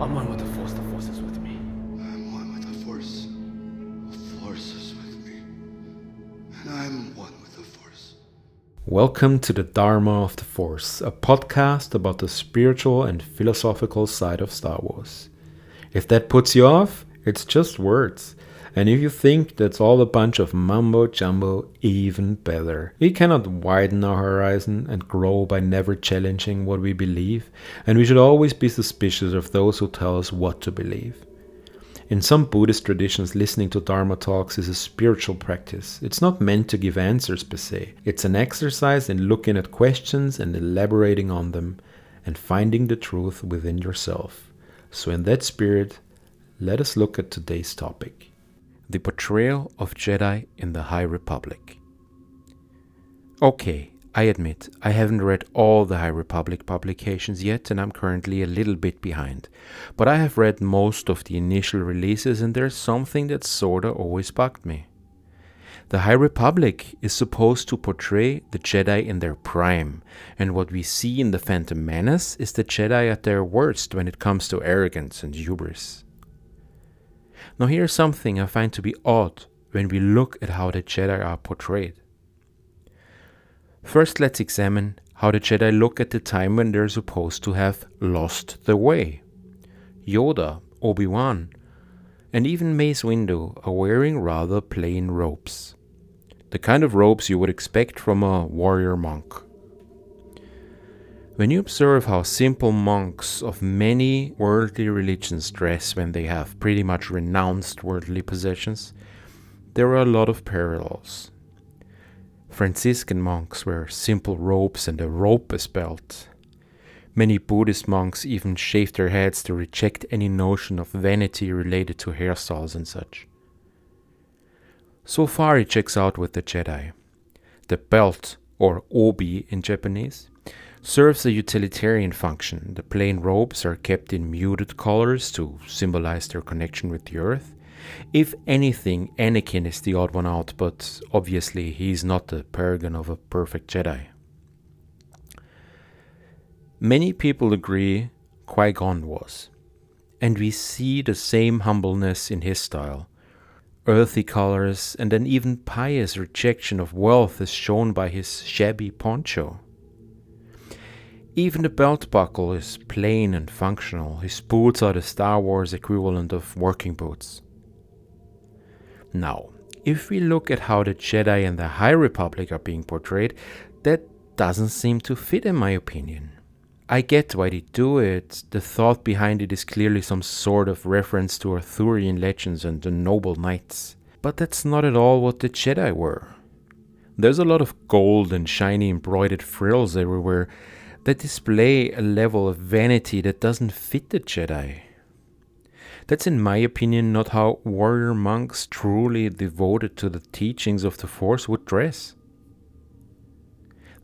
I'm one with the Force. The Force is with me. I'm one with the Force. The Force is with me. And I'm one with the Force. Welcome to the Dharma of the Force, a podcast about the spiritual and philosophical side of Star Wars. If that puts you off, it's just words. And if you think that's all a bunch of mumbo jumbo, even better. We cannot widen our horizon and grow by never challenging what we believe, and we should always be suspicious of those who tell us what to believe. In some Buddhist traditions, listening to Dharma talks is a spiritual practice. It's not meant to give answers per se, it's an exercise in looking at questions and elaborating on them and finding the truth within yourself. So, in that spirit, let us look at today's topic the portrayal of Jedi in the High Republic. Okay, I admit I haven't read all the High Republic publications yet and I'm currently a little bit behind. But I have read most of the initial releases and there's something that sorta always bugged me. The High Republic is supposed to portray the Jedi in their prime, and what we see in The Phantom Menace is the Jedi at their worst when it comes to arrogance and hubris. Now, here's something I find to be odd when we look at how the Jedi are portrayed. First, let's examine how the Jedi look at the time when they're supposed to have lost the way. Yoda, Obi Wan, and even Mace Windu are wearing rather plain robes. The kind of robes you would expect from a warrior monk. When you observe how simple monks of many worldly religions dress when they have pretty much renounced worldly possessions, there are a lot of parallels. Franciscan monks wear simple robes and a ropeless belt. Many Buddhist monks even shave their heads to reject any notion of vanity related to hairstyles and such. So far, it checks out with the Jedi. The belt, or obi in Japanese, serves a utilitarian function. The plain robes are kept in muted colors to symbolize their connection with the earth. If anything, Anakin is the odd one out, but obviously he is not the paragon of a perfect Jedi. Many people agree Qui Gon was, and we see the same humbleness in his style. Earthy colors and an even pious rejection of wealth is shown by his shabby poncho. Even the belt buckle is plain and functional. His boots are the Star Wars equivalent of working boots. Now, if we look at how the Jedi and the High Republic are being portrayed, that doesn't seem to fit in my opinion. I get why they do it. The thought behind it is clearly some sort of reference to Arthurian legends and the noble knights. But that's not at all what the Jedi were. There's a lot of gold and shiny embroidered frills everywhere, that display a level of vanity that doesn't fit the Jedi. That's, in my opinion, not how warrior monks truly devoted to the teachings of the Force would dress.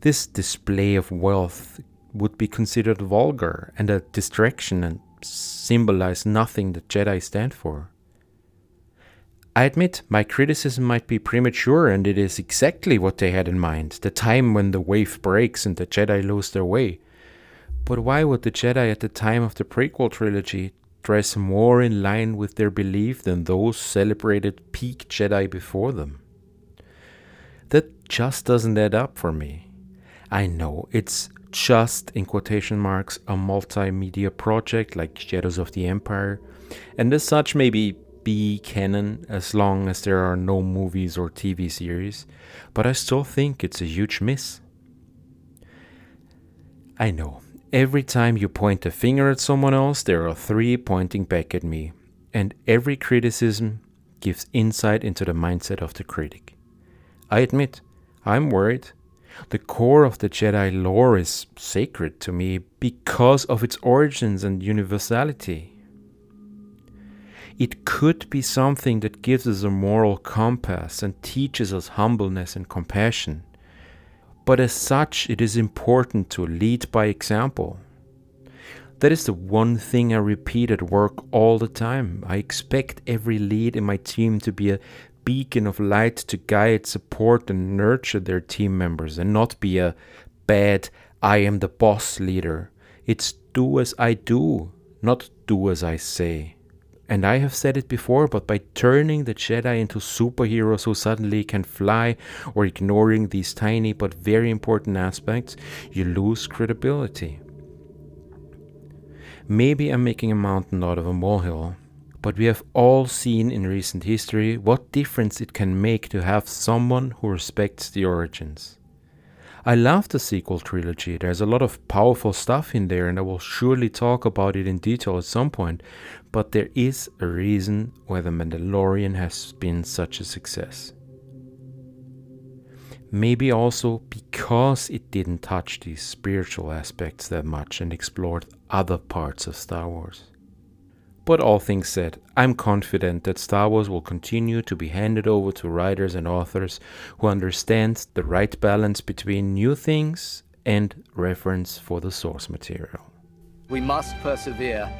This display of wealth would be considered vulgar and a distraction and symbolize nothing the Jedi stand for. I admit my criticism might be premature, and it is exactly what they had in mind the time when the wave breaks and the Jedi lose their way. But why would the Jedi at the time of the prequel trilogy dress more in line with their belief than those celebrated peak Jedi before them? That just doesn't add up for me. I know it's just, in quotation marks, a multimedia project like Shadows of the Empire, and as such, maybe be canon as long as there are no movies or TV series, but I still think it's a huge miss. I know, every time you point a finger at someone else, there are three pointing back at me, and every criticism gives insight into the mindset of the critic. I admit, I'm worried. The core of the Jedi lore is sacred to me because of its origins and universality. It could be something that gives us a moral compass and teaches us humbleness and compassion. But as such, it is important to lead by example. That is the one thing I repeat at work all the time. I expect every lead in my team to be a beacon of light to guide, support, and nurture their team members and not be a bad, I am the boss leader. It's do as I do, not do as I say. And I have said it before, but by turning the Jedi into superheroes who suddenly can fly or ignoring these tiny but very important aspects, you lose credibility. Maybe I'm making a mountain out of a molehill, but we have all seen in recent history what difference it can make to have someone who respects the origins. I love the sequel trilogy. There's a lot of powerful stuff in there, and I will surely talk about it in detail at some point. But there is a reason why The Mandalorian has been such a success. Maybe also because it didn't touch these spiritual aspects that much and explored other parts of Star Wars. But all things said, I'm confident that Star Wars will continue to be handed over to writers and authors who understand the right balance between new things and reference for the source material. We must persevere,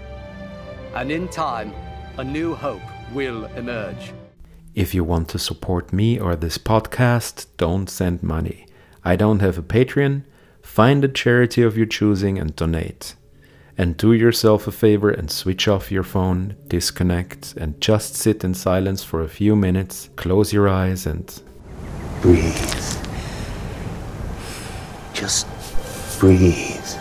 and in time, a new hope will emerge. If you want to support me or this podcast, don't send money. I don't have a Patreon. Find a charity of your choosing and donate. And do yourself a favor and switch off your phone, disconnect, and just sit in silence for a few minutes. Close your eyes and Breathe. Just breathe.